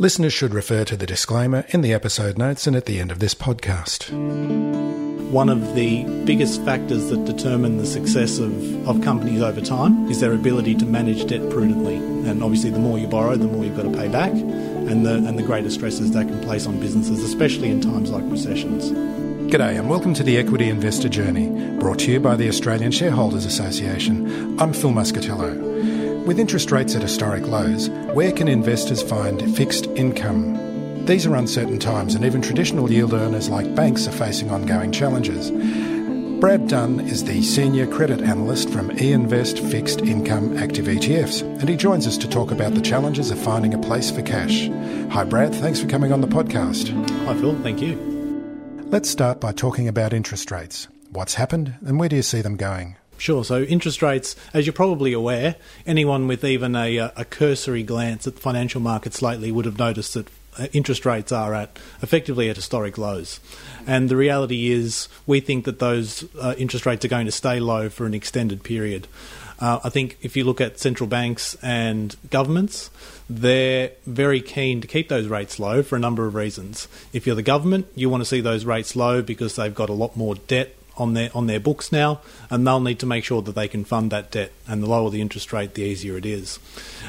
Listeners should refer to the disclaimer in the episode notes and at the end of this podcast. One of the biggest factors that determine the success of, of companies over time is their ability to manage debt prudently. And obviously, the more you borrow, the more you've got to pay back, and the, and the greater stresses that can place on businesses, especially in times like recessions. G'day and welcome to the Equity Investor Journey, brought to you by the Australian Shareholders Association. I'm Phil Muscatello. With interest rates at historic lows, where can investors find fixed income? These are uncertain times, and even traditional yield earners like banks are facing ongoing challenges. Brad Dunn is the Senior Credit Analyst from eInvest Fixed Income Active ETFs, and he joins us to talk about the challenges of finding a place for cash. Hi, Brad. Thanks for coming on the podcast. Hi, Phil. Thank you. Let's start by talking about interest rates. What's happened, and where do you see them going? Sure. So interest rates, as you're probably aware, anyone with even a, uh, a cursory glance at the financial markets lately would have noticed that uh, interest rates are at effectively at historic lows. And the reality is, we think that those uh, interest rates are going to stay low for an extended period. Uh, I think if you look at central banks and governments, they're very keen to keep those rates low for a number of reasons. If you're the government, you want to see those rates low because they've got a lot more debt on their on their books now, and they'll need to make sure that they can fund that debt. And the lower the interest rate, the easier it is.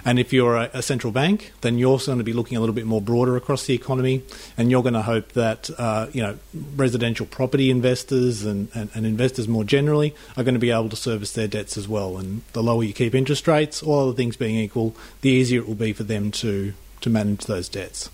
And if you're a, a central bank, then you're also going to be looking a little bit more broader across the economy, and you're going to hope that uh, you know residential property investors and, and, and investors more generally are going to be able to service their debts as well. And the lower you keep interest rates, all other things being equal, the easier it will be for them to to manage those debts.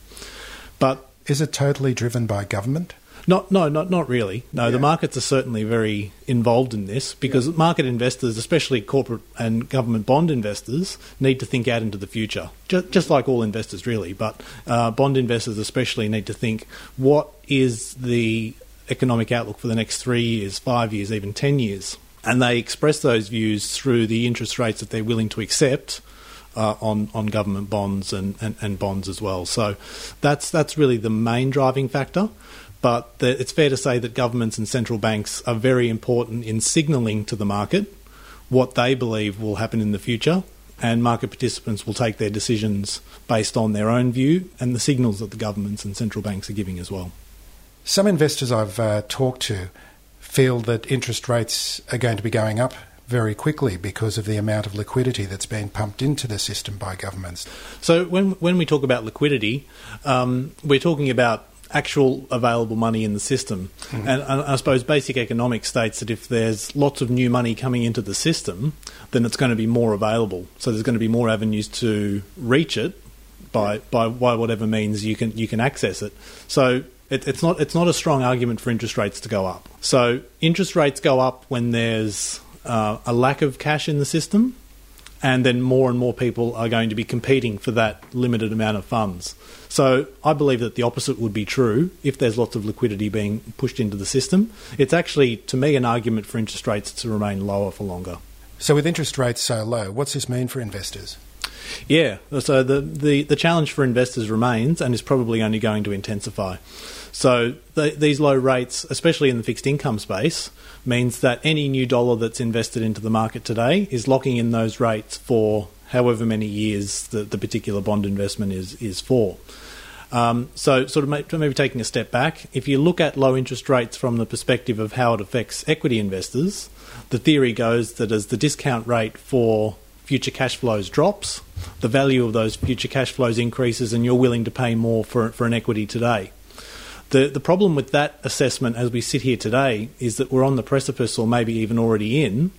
But Is it totally driven by government? Not, no, not not really. No, the markets are certainly very involved in this because market investors, especially corporate and government bond investors, need to think out into the future. Just, just like all investors, really. But uh, bond investors, especially, need to think what is the economic outlook for the next three years, five years, even ten years, and they express those views through the interest rates that they're willing to accept. Uh, on on government bonds and, and, and bonds as well, so that's that's really the main driving factor but the, it's fair to say that governments and central banks are very important in signalling to the market what they believe will happen in the future, and market participants will take their decisions based on their own view and the signals that the governments and central banks are giving as well. Some investors I've uh, talked to feel that interest rates are going to be going up very quickly because of the amount of liquidity that's being pumped into the system by governments. So when when we talk about liquidity, um, we're talking about actual available money in the system. And, and I suppose basic economics states that if there's lots of new money coming into the system, then it's going to be more available. So there's going to be more avenues to reach it by by, by whatever means you can you can access it. So it, it's not it's not a strong argument for interest rates to go up. So interest rates go up when there's uh, a lack of cash in the system, and then more and more people are going to be competing for that limited amount of funds. So I believe that the opposite would be true if there's lots of liquidity being pushed into the system. It's actually, to me, an argument for interest rates to remain lower for longer. So, with interest rates so low, what's this mean for investors? Yeah, so the, the, the challenge for investors remains and is probably only going to intensify. So the, these low rates, especially in the fixed income space, means that any new dollar that's invested into the market today is locking in those rates for however many years the, the particular bond investment is, is for. Um, so, sort of maybe taking a step back, if you look at low interest rates from the perspective of how it affects equity investors, the theory goes that as the discount rate for future cash flows drops, the value of those future cash flows increases, and you're willing to pay more for, for an equity today. The, the problem with that assessment as we sit here today is that we're on the precipice, or maybe even already in,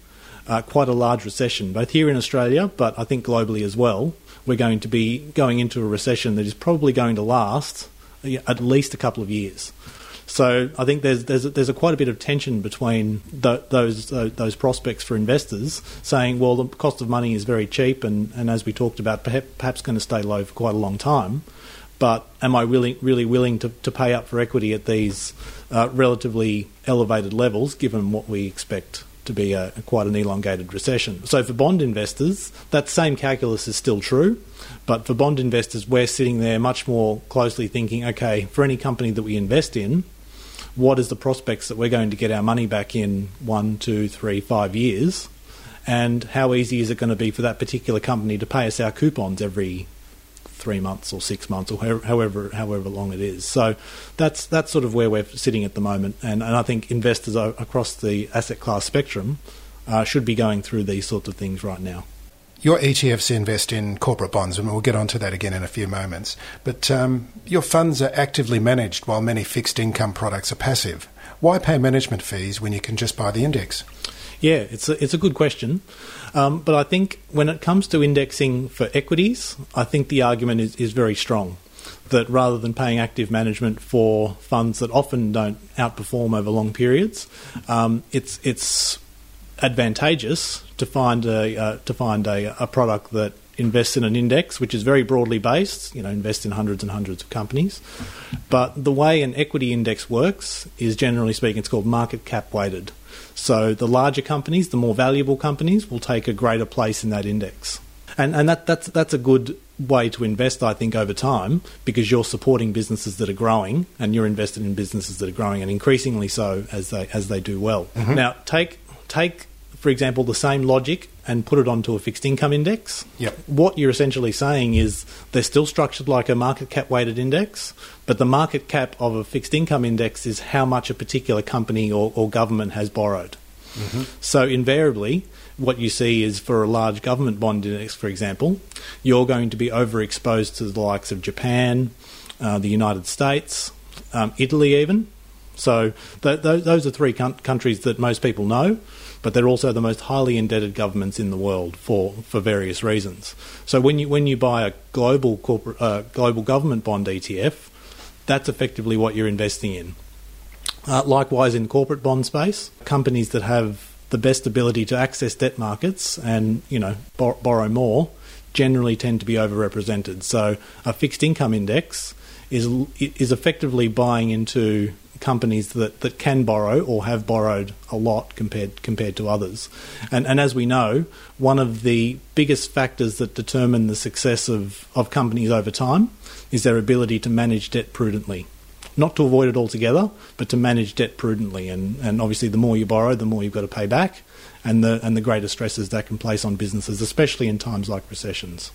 uh, quite a large recession, both here in Australia, but I think globally as well. We're going to be going into a recession that is probably going to last at least a couple of years. So I think there's there's there's a quite a bit of tension between the, those uh, those prospects for investors saying, well, the cost of money is very cheap, and, and as we talked about, perhaps, perhaps going to stay low for quite a long time. But am I really really willing to, to pay up for equity at these uh, relatively elevated levels, given what we expect to be a, a quite an elongated recession? So for bond investors, that same calculus is still true. But for bond investors, we're sitting there much more closely thinking, okay, for any company that we invest in, what is the prospects that we're going to get our money back in one, two, three, five years, and how easy is it going to be for that particular company to pay us our coupons every three months or six months or however however long it is. So that's that's sort of where we're sitting at the moment, and, and I think investors across the asset class spectrum uh, should be going through these sorts of things right now. Your ETFs invest in corporate bonds, and we'll get onto that again in a few moments. But um, your funds are actively managed while many fixed income products are passive. Why pay management fees when you can just buy the index? Yeah, it's a, it's a good question. Um, but I think when it comes to indexing for equities, I think the argument is, is very strong that rather than paying active management for funds that often don't outperform over long periods, um, it's it's advantageous to find a uh, to find a, a product that invests in an index, which is very broadly based. You know, invest in hundreds and hundreds of companies. But the way an equity index works is generally speaking, it's called market cap weighted. So the larger companies, the more valuable companies, will take a greater place in that index. And, and that, that's, that's a good way to invest, I think, over time because you're supporting businesses that are growing and you're invested in businesses that are growing and increasingly so as they, as they do well. Mm-hmm. Now, take, take for example, the same logic and put it onto a fixed income index, yep. what you're essentially saying is they're still structured like a market cap weighted index, but the market cap of a fixed income index is how much a particular company or, or government has borrowed. Mm-hmm. So invariably, what you see is for a large government bond index, for example, you're going to be overexposed to the likes of Japan, uh, the United States, um, Italy, even. So th- th- those are three com- countries that most people know but they're also the most highly indebted governments in the world for, for various reasons. So when you when you buy a global corporate uh, global government bond ETF, that's effectively what you're investing in. Uh, likewise, in corporate bond space, companies that have the best ability to access debt markets and you know bor- borrow more generally tend to be overrepresented. So a fixed income index is is effectively buying into companies that, that can borrow or have borrowed a lot compared compared to others. And and as we know, one of the biggest factors that determine the success of, of companies over time is their ability to manage debt prudently. Not to avoid it altogether, but to manage debt prudently. And, and obviously the more you borrow, the more you've got to pay back and the and the greater stresses that can place on businesses, especially in times like recessions.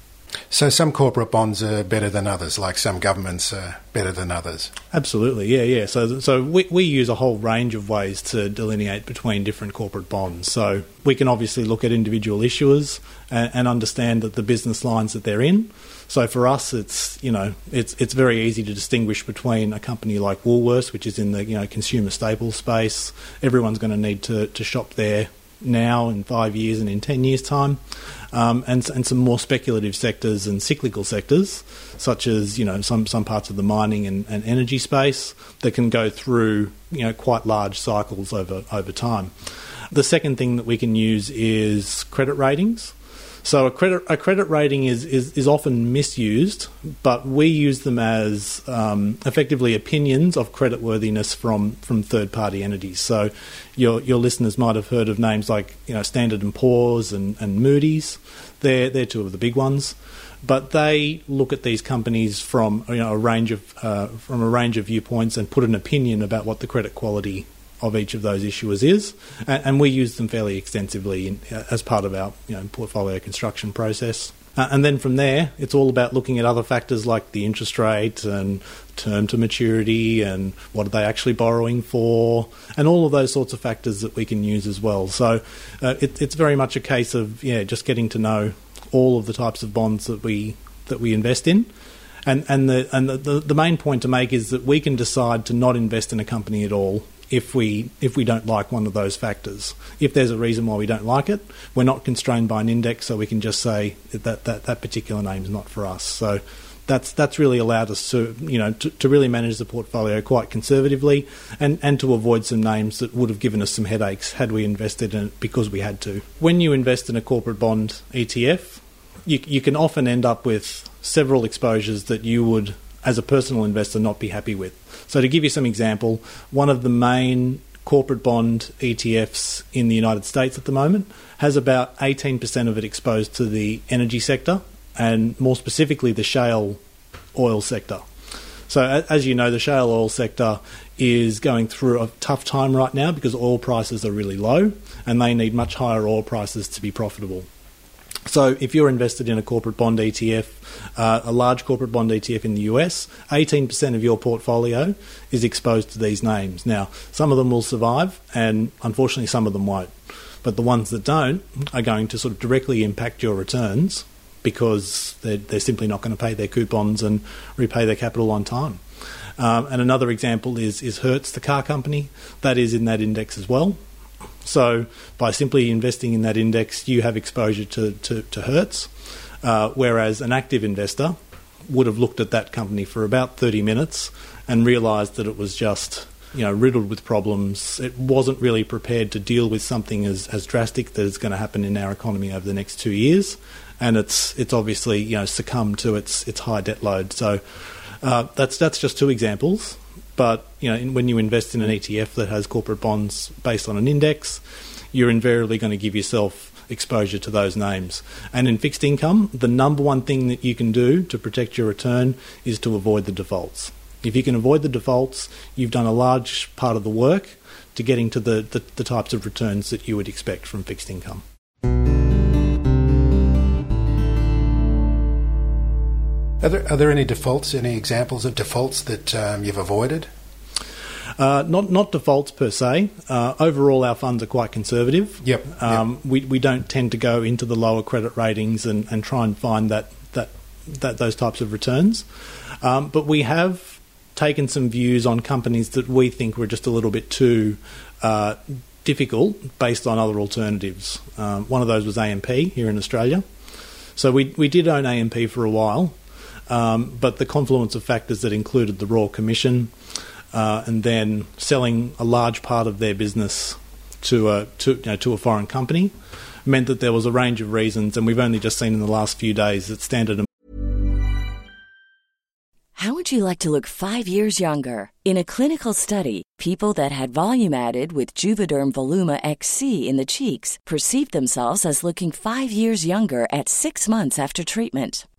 So some corporate bonds are better than others, like some governments are better than others. Absolutely, yeah, yeah. So, so we, we use a whole range of ways to delineate between different corporate bonds. So we can obviously look at individual issuers and, and understand that the business lines that they're in. So for us, it's you know it's it's very easy to distinguish between a company like Woolworths, which is in the you know consumer staples space. Everyone's going to need to to shop there now in five years and in 10 years' time, um, and, and some more speculative sectors and cyclical sectors, such as you know some, some parts of the mining and, and energy space that can go through you know quite large cycles over, over time. The second thing that we can use is credit ratings. So a credit a credit rating is, is, is often misused, but we use them as um, effectively opinions of creditworthiness from, from third party entities. So your your listeners might have heard of names like you know Standard and Poor's and, and Moody's. They're they're two of the big ones, but they look at these companies from you know a range of uh, from a range of viewpoints and put an opinion about what the credit quality of each of those issuers is, and, and we use them fairly extensively in, as part of our you know, portfolio construction process. Uh, and then from there, it's all about looking at other factors like the interest rate and term to maturity and what are they actually borrowing for, and all of those sorts of factors that we can use as well. So uh, it, it's very much a case of yeah, just getting to know all of the types of bonds that we that we invest in. And and the and the, the, the main point to make is that we can decide to not invest in a company at all if we if we don't like one of those factors. If there's a reason why we don't like it, we're not constrained by an index, so we can just say that that, that particular name is not for us. So that's that's really allowed us to you know to, to, really manage the portfolio quite conservatively and, and to avoid some names that would have given us some headaches had we invested in it because we had to. When you invest in a corporate bond ETF, you, you can often end up with several exposures that you would, as a personal investor, not be happy with. So, to give you some example, one of the main corporate bond ETFs in the United States at the moment has about 18% of it exposed to the energy sector and more specifically the shale oil sector. So, as you know, the shale oil sector is going through a tough time right now because oil prices are really low and they need much higher oil prices to be profitable. So, if you're invested in a corporate bond ETF, uh, a large corporate bond ETF in the US, 18% of your portfolio is exposed to these names. Now, some of them will survive, and unfortunately, some of them won't. But the ones that don't are going to sort of directly impact your returns because they're, they're simply not going to pay their coupons and repay their capital on time. Um, and another example is, is Hertz, the car company, that is in that index as well. So by simply investing in that index, you have exposure to, to, to Hertz, uh, whereas an active investor would have looked at that company for about 30 minutes and realised that it was just you know riddled with problems. It wasn't really prepared to deal with something as, as drastic that is going to happen in our economy over the next two years, and it's it's obviously you know succumbed to its its high debt load. So uh, that's that's just two examples. But you know, when you invest in an ETF that has corporate bonds based on an index, you're invariably going to give yourself exposure to those names. And in fixed income, the number one thing that you can do to protect your return is to avoid the defaults. If you can avoid the defaults, you've done a large part of the work to getting to the, the, the types of returns that you would expect from fixed income. Are there, are there any defaults, any examples of defaults that um, you've avoided? Uh, not not defaults per se. Uh, overall, our funds are quite conservative. Yep. Um, yep. We we don't tend to go into the lower credit ratings and, and try and find that that that those types of returns. Um, but we have taken some views on companies that we think were just a little bit too uh, difficult based on other alternatives. Um, one of those was AMP here in Australia. So we we did own AMP for a while. Um, but the confluence of factors that included the Royal Commission uh, and then selling a large part of their business to a to, you know, to a foreign company meant that there was a range of reasons, and we've only just seen in the last few days that Standard. How would you like to look five years younger? In a clinical study, people that had volume added with Juvederm Voluma XC in the cheeks perceived themselves as looking five years younger at six months after treatment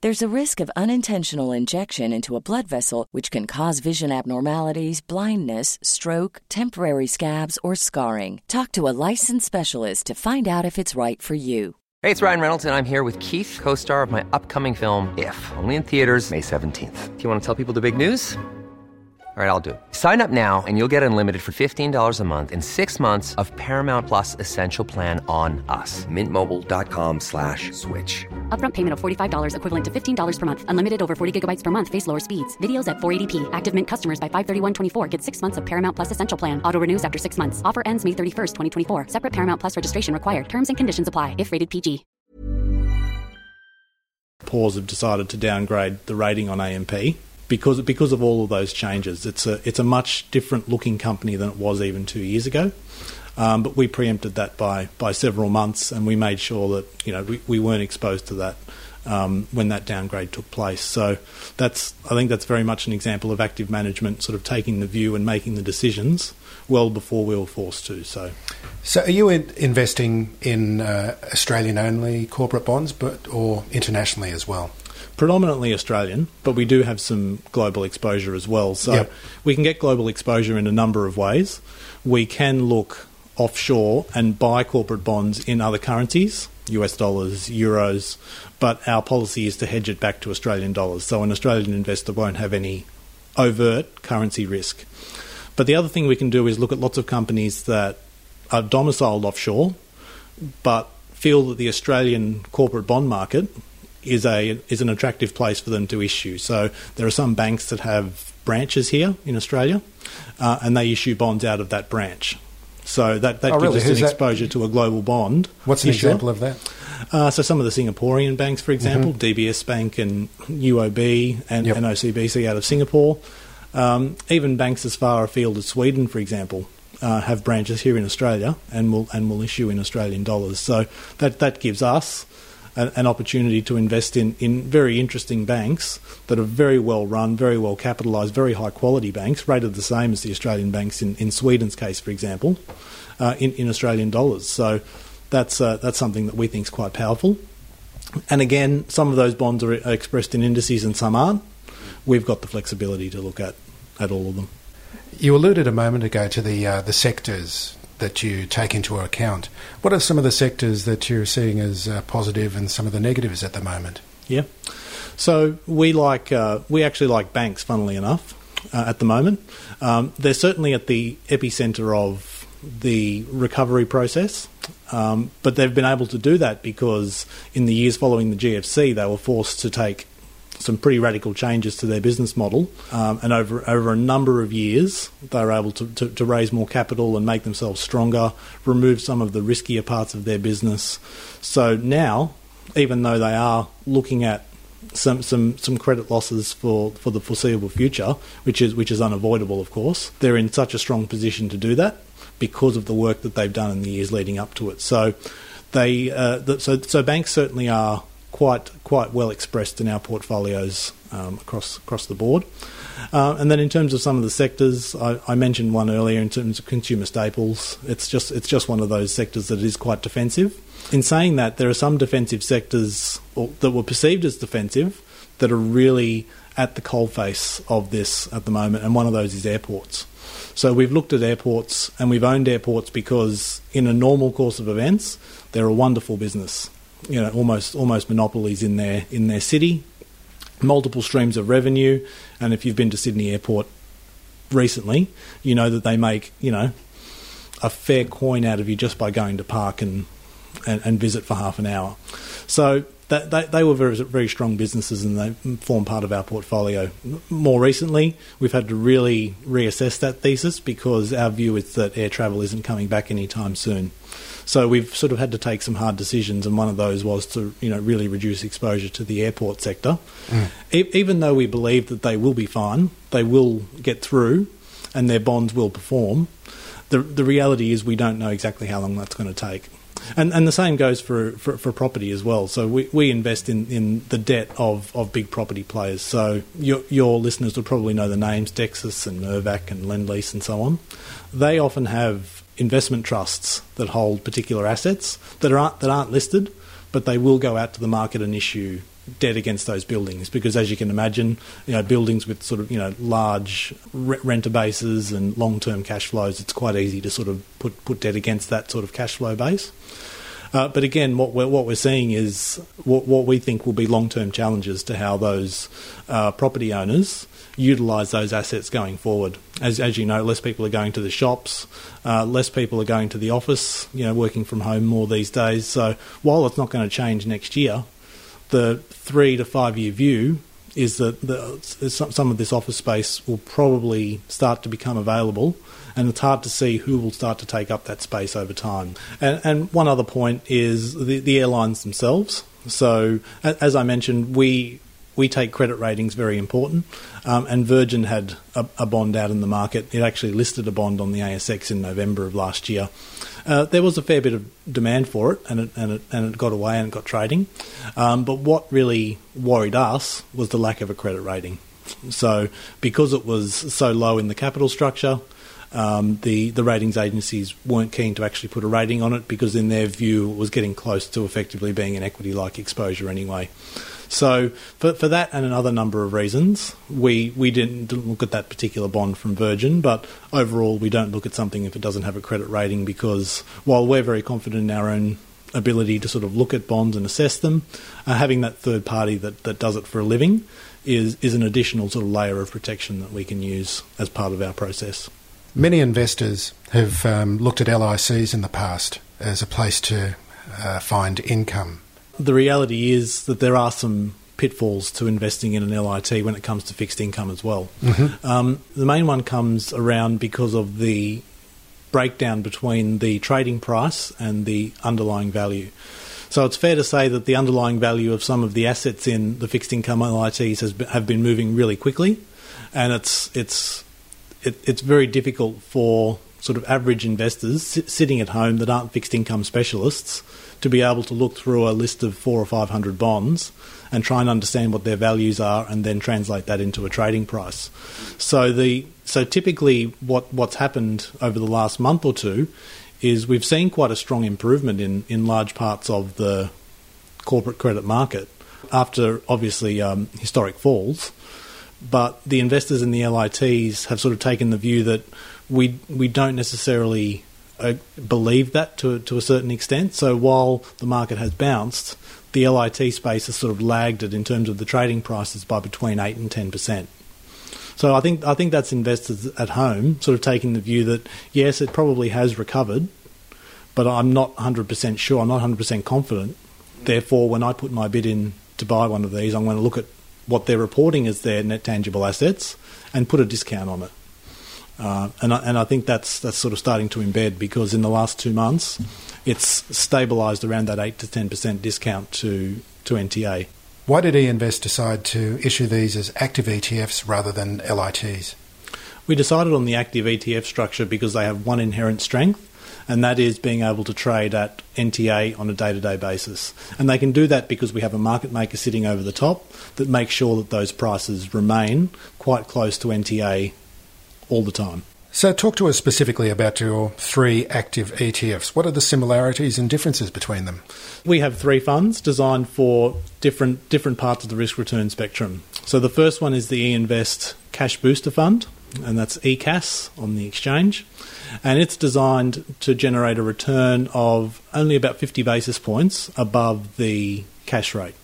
There's a risk of unintentional injection into a blood vessel, which can cause vision abnormalities, blindness, stroke, temporary scabs, or scarring. Talk to a licensed specialist to find out if it's right for you. Hey, it's Ryan Reynolds, and I'm here with Keith, co star of my upcoming film, If, only in theaters, May 17th. Do you want to tell people the big news? All right, I'll do it. Sign up now and you'll get unlimited for $15 a month in six months of Paramount Plus Essential Plan on us. Mintmobile.com slash switch. Upfront payment of $45 equivalent to $15 per month. Unlimited over 40 gigabytes per month. Face lower speeds. Videos at 480p. Active Mint customers by 531.24 get six months of Paramount Plus Essential Plan. Auto renews after six months. Offer ends May 31st, 2024. Separate Paramount Plus registration required. Terms and conditions apply if rated PG. Poor's have decided to downgrade the rating on AMP because because of all of those changes. It's a it's a much different looking company than it was even two years ago. Um, but we preempted that by, by several months, and we made sure that you know we, we weren't exposed to that um, when that downgrade took place. So that's I think that's very much an example of active management, sort of taking the view and making the decisions well before we were forced to. So, so are you in investing in uh, Australian only corporate bonds, but or internationally as well? Predominantly Australian, but we do have some global exposure as well. So Yep. we can get global exposure in a number of ways. We can look offshore and buy corporate bonds in other currencies, US dollars, euros, but our policy is to hedge it back to Australian dollars. So an Australian investor won't have any overt currency risk. But the other thing we can do is look at lots of companies that are domiciled offshore, but feel that the Australian corporate bond market is a is an attractive place for them to issue. So there are some banks that have branches here in Australia, uh, and they issue bonds out of that branch. So that, that Oh, gives really? us Who's an that? exposure to a global bond. What's an issuer. example of that? Uh, so some of the Singaporean banks, for example, DBS Bank and UOB and, Yep. and OCBC out of Singapore. Um, even banks as far afield as Sweden, for example, uh, have branches here in Australia and will and will issue in Australian dollars. So that that gives us an, opportunity to invest in, in very interesting banks that are very well run, very well capitalised, very high quality banks, rated the same as the Australian banks in, in Sweden's case, for example, uh, in, in Australian dollars. So that's uh, that's something that we think is quite powerful. And again, some of those bonds are are expressed in indices and some aren't. We've got the flexibility to look at, at all of them. You alluded a moment ago to the uh, the sectors that you take into account. What are some of the sectors that you're seeing as uh, positive and some of the negatives at the moment? Yeah. So we like uh, we actually like banks, funnily enough, uh, at the moment. Um, they're certainly at the epicenter of the recovery process, um, but they've been able to do that because in the years following the GFC, they were forced to take some pretty radical changes to their business model, um, and over over a number of years, they were able to, to, to raise more capital and make themselves stronger, remove some of the riskier parts of their business. So now, even though they are looking at some some some credit losses for, for the foreseeable future, which is which is unavoidable, of course. They're in such a strong position to do that because of the work that they've done in the years leading up to it. So they uh, th- so so banks certainly are quite quite well expressed in our portfolios um, across across the board. Uh, and then in terms of some of the sectors, I, I mentioned one earlier in terms of consumer staples. It's just it's just one of those sectors that is quite defensive. In saying that, there are some defensive sectors or, that were perceived as defensive that are really at the coalface of this at the moment, and one of those is airports. So we've looked at airports and we've owned airports because, in a normal course of events, they're a wonderful business. You know, almost almost monopolies in their in their city, multiple streams of revenue, and if you've been to Sydney Airport recently, you know that they make you know a fair coin out of you just by going to park and and, and visit for half an hour. So that, they, they were very very strong businesses and they form part of our portfolio. More recently, we've had to really reassess that thesis because our view is that air travel isn't coming back anytime soon. So we've sort of had to take some hard decisions, and one of those was to you know really reduce exposure to the airport sector. Mm. E- even though we believe that they will be fine, they will get through, and their bonds will perform. The the reality is we don't know exactly how long that's going to take. And, and the same goes for, for, for property as well. So we, we invest in, in the debt of, of big property players. So your, your listeners will probably know the names Dexus and Mirvac and Lendlease and so on. They often have investment trusts that hold particular assets that aren't, that aren't listed, but they will go out to the market and issue debt against those buildings. Because as you can imagine you know buildings with sort of you know large re- renter bases and long-term cash flows it's quite easy to sort of put put debt against that sort of cash flow base uh, but again, what we're, what we're seeing is what, what we think will be long term challenges to how those uh, property owners utilise those assets going forward. As, as you know, less people are going to the shops, uh, less people are going to the office, you know, working from home more these days. So while it's not going to change next year, the three to five year view is that the, some some of this office space will probably start to become available, and it's hard to see who will start to take up that space over time. And, and one other point is the, the airlines themselves. So, as I mentioned, we we take credit ratings very important. Um, and Virgin had a, a, bond out in the market. It actually listed a bond on the ASX in November of last year. Uh, there was a fair bit of demand for it, and it, and it, and it got away and it got trading. Um, but what really worried us was the lack of a credit rating. So, because it was so low in the capital structure, um, the the ratings agencies weren't keen to actually put a rating on it because, in their view, it was getting close to effectively being an equity-like exposure anyway. So, for, for that and another number of reasons, we, we didn't, didn't look at that particular bond from Virgin, but overall, we don't look at something if it doesn't have a credit rating because while we're very confident in our own ability to sort of look at bonds and assess them, uh, having that third party that, that does it for a living is, is an additional sort of layer of protection that we can use as part of our process. Many investors have um, looked at LICs in the past as a place to uh, find income. The reality is that there are some pitfalls to investing in an LIT when it comes to fixed income as well. Mm-hmm. Um, the main one comes around because of the breakdown between the trading price and the underlying value. So it's fair to say that the underlying value of some of the assets in the fixed income LITs has been, have been moving really quickly, and it's it's it, it's very difficult for sort of average investors sitting at home that aren't fixed income specialists to be able to look through a list of four or five hundred bonds and try and understand what their values are and then translate that into a trading price. So the so typically what what's happened over the last month or two is we've seen quite a strong improvement in, in large parts of the corporate credit market after obviously um, historic falls. But the investors in the LITs have sort of taken the view that we we don't necessarily uh, believe that to to a certain extent. So while the market has bounced, the LIT space has sort of lagged it in terms of the trading prices by between eight and ten percent. So I think I think that's investors at home sort of taking the view that yes, it probably has recovered, but I'm not 100% sure. I'm not 100% confident. Therefore, when I put my bid in to buy one of these, I'm going to look at what they're reporting as their net tangible assets and put a discount on it. Uh, and, I, and I think that's that's sort of starting to embed because in the last two months, it's stabilised around that eight to ten percent discount to to NTA. Why did eInvest decide to issue these as active ETFs rather than LITs? We decided on the active ETF structure because they have one inherent strength, and that is being able to trade at NTA on a day to day basis. And they can do that because we have a market maker sitting over the top that makes sure that those prices remain quite close to NTA all the time. So, talk to us specifically about your three active ETFs. What are the similarities and differences between them? We have three funds designed for different different parts of the risk return spectrum. So, the first one is the eInvest Cash Booster Fund, and that's ECAS on the exchange. And it's designed to generate a return of only about 50 basis points above the cash rate.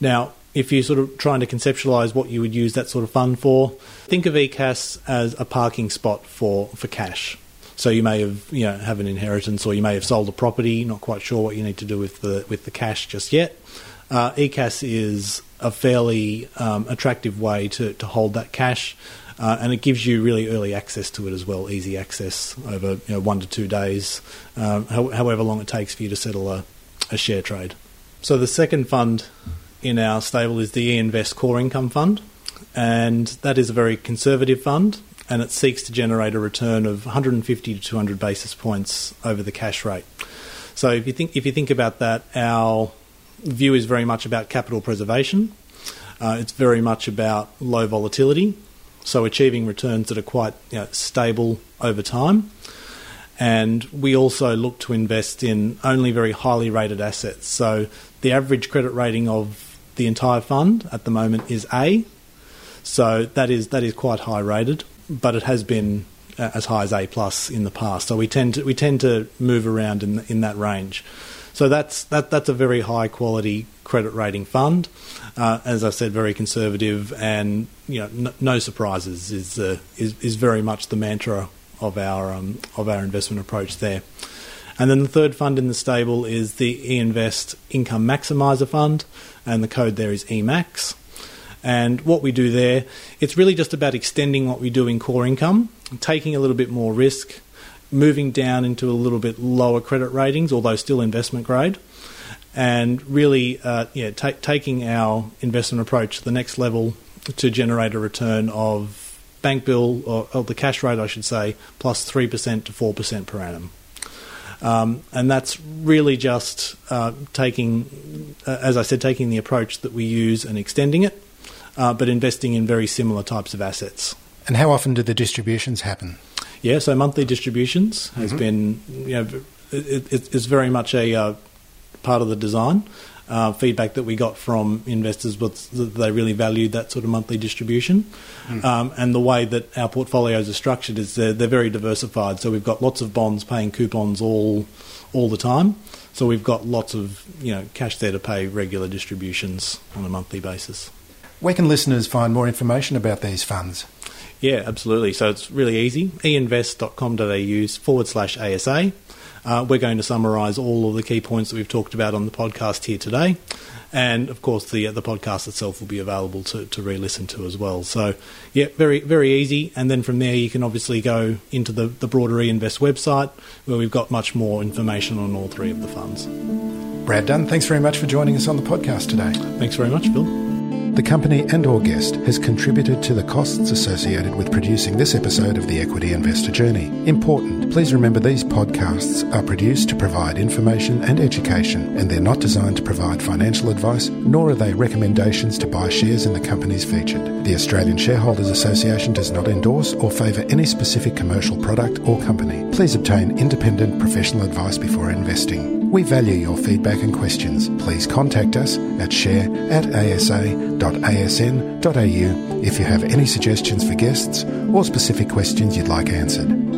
Now, if you're sort of trying to conceptualize what you would use that sort of fund for, think of ECAS as a parking spot for, for cash. So you may have you know have an inheritance, or you may have sold a property, not quite sure what you need to do with the with the cash just yet. Uh, ECAS is a fairly um, attractive way to, to hold that cash, uh, and it gives you really early access to it as well, easy access over you know, one to two days, um, however long it takes for you to settle a, a share trade. So the second fund in our stable is the eInvest Core Income Fund, and that is a very conservative fund, and it seeks to generate a return of 150 to 200 basis points over the cash rate. So if you think if you think about that, our view is very much about capital preservation. Uh, it's very much about low volatility, so achieving returns that are quite you know, stable over time. And we also look to invest in only very highly rated assets. So the average credit rating of the entire fund at the moment is A, so that is that is quite high rated, but it has been uh, as high as A plus in the past. So we tend to we tend to move around in in that range. So that's that that's a very high quality credit rating fund. Uh, as I said, very conservative, and you know, no, no surprises is, uh, is is very much the mantra of our um, of our investment approach there. And then the third fund in the stable is the eInvest Income Maximizer Fund, and the code there is EMAX. And what we do there, it's really just about extending what we do in core income, taking a little bit more risk, moving down into a little bit lower credit ratings, although still investment grade, and really uh, yeah, ta- taking our investment approach to the next level to generate a return of bank bill or, or the cash rate, I should say, plus plus three percent to four percent per annum. Um, and that's really just uh, taking, uh, as I said, taking the approach that we use and extending it, uh, but investing in very similar types of assets. And how often do the distributions happen? Yeah, so monthly distributions has mm-hmm. been, you know, it, it, it's very much a uh, part of the design. Uh, feedback that we got from investors was that they really valued that sort of monthly distribution. Mm. Um, and the way that our portfolios are structured is they're, they're, very diversified. So we've got lots of bonds paying coupons all all the time. So we've got lots of you know cash there to pay regular distributions on a monthly basis. Where can listeners find more information about these funds? Yeah, absolutely. So it's really easy. einvest.com.au forward slash ASA. Uh, we're going to summarise all of the key points that we've talked about on the podcast here today. And of course, the the podcast itself will be available to, to re listen to as well. So, yeah, very very easy. And then from there, you can obviously go into the, the broader eInvest website where we've got much more information on all three of the funds. Brad Dunn, thanks very much for joining us on the podcast today. Thanks very much, Phil. The company and or guest has contributed to the costs associated with producing this episode of the Equity Investor Journey. Important, please remember these podcasts are produced to provide information and education, and they're not designed to provide financial advice, nor are they recommendations to buy shares in the companies featured. The Australian Shareholders Association does not endorse or favour any specific commercial product or company. Please obtain independent professional advice before investing. We value your feedback and questions. Please contact us at share at asa.asn.au if you have any suggestions for guests or specific questions you'd like answered.